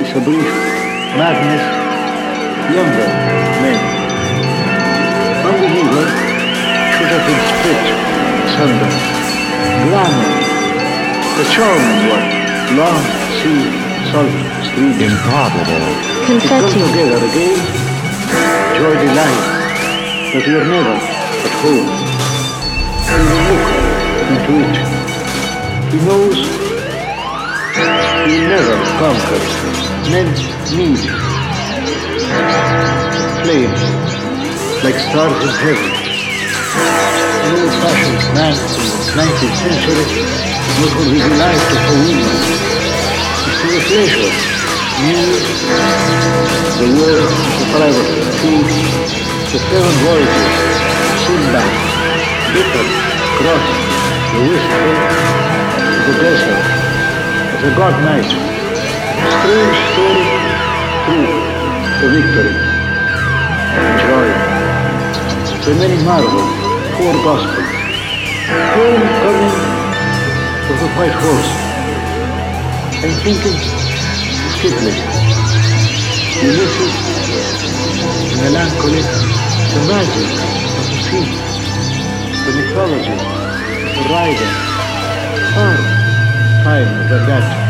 is a brief madness younger men. Unbeliever should have been split asunder. Glamour, the charming one, long sea salt streams. Improbable. Confetti. come Confetti. together again, joy delight, but you're never at home. We will look into it. He knows he will never conquer. Men need flames like stars in heaven. An old-fashioned man from the 19th century knows what we delight of a woman. It's to the pleasure, news, the world the private food, the seven voyages, Sinbad, Bitter, Cross, the wistful, the desert, the God night. Strange story, true, the victory, joy. The many marvels, four gospels. Home coming of the white horse. I'm thinking Kipling. Ulysses, melancholy, the magic of the sea, the mythology, the rider, far finer than that.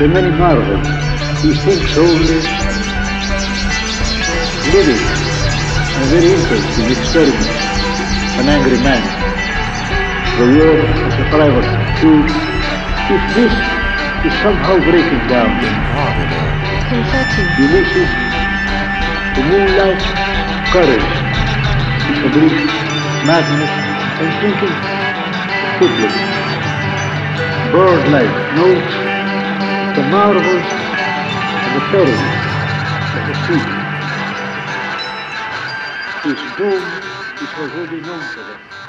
The many marvels, he thinks only living a very interesting experiment, an angry man, the world of the private cube, if this is somehow breaking down. Ulysses, the moonlight, courage, the brief madness, and thinking quickly. Bird-like notes, marvels and the perils of the sea. His doom is already known to them.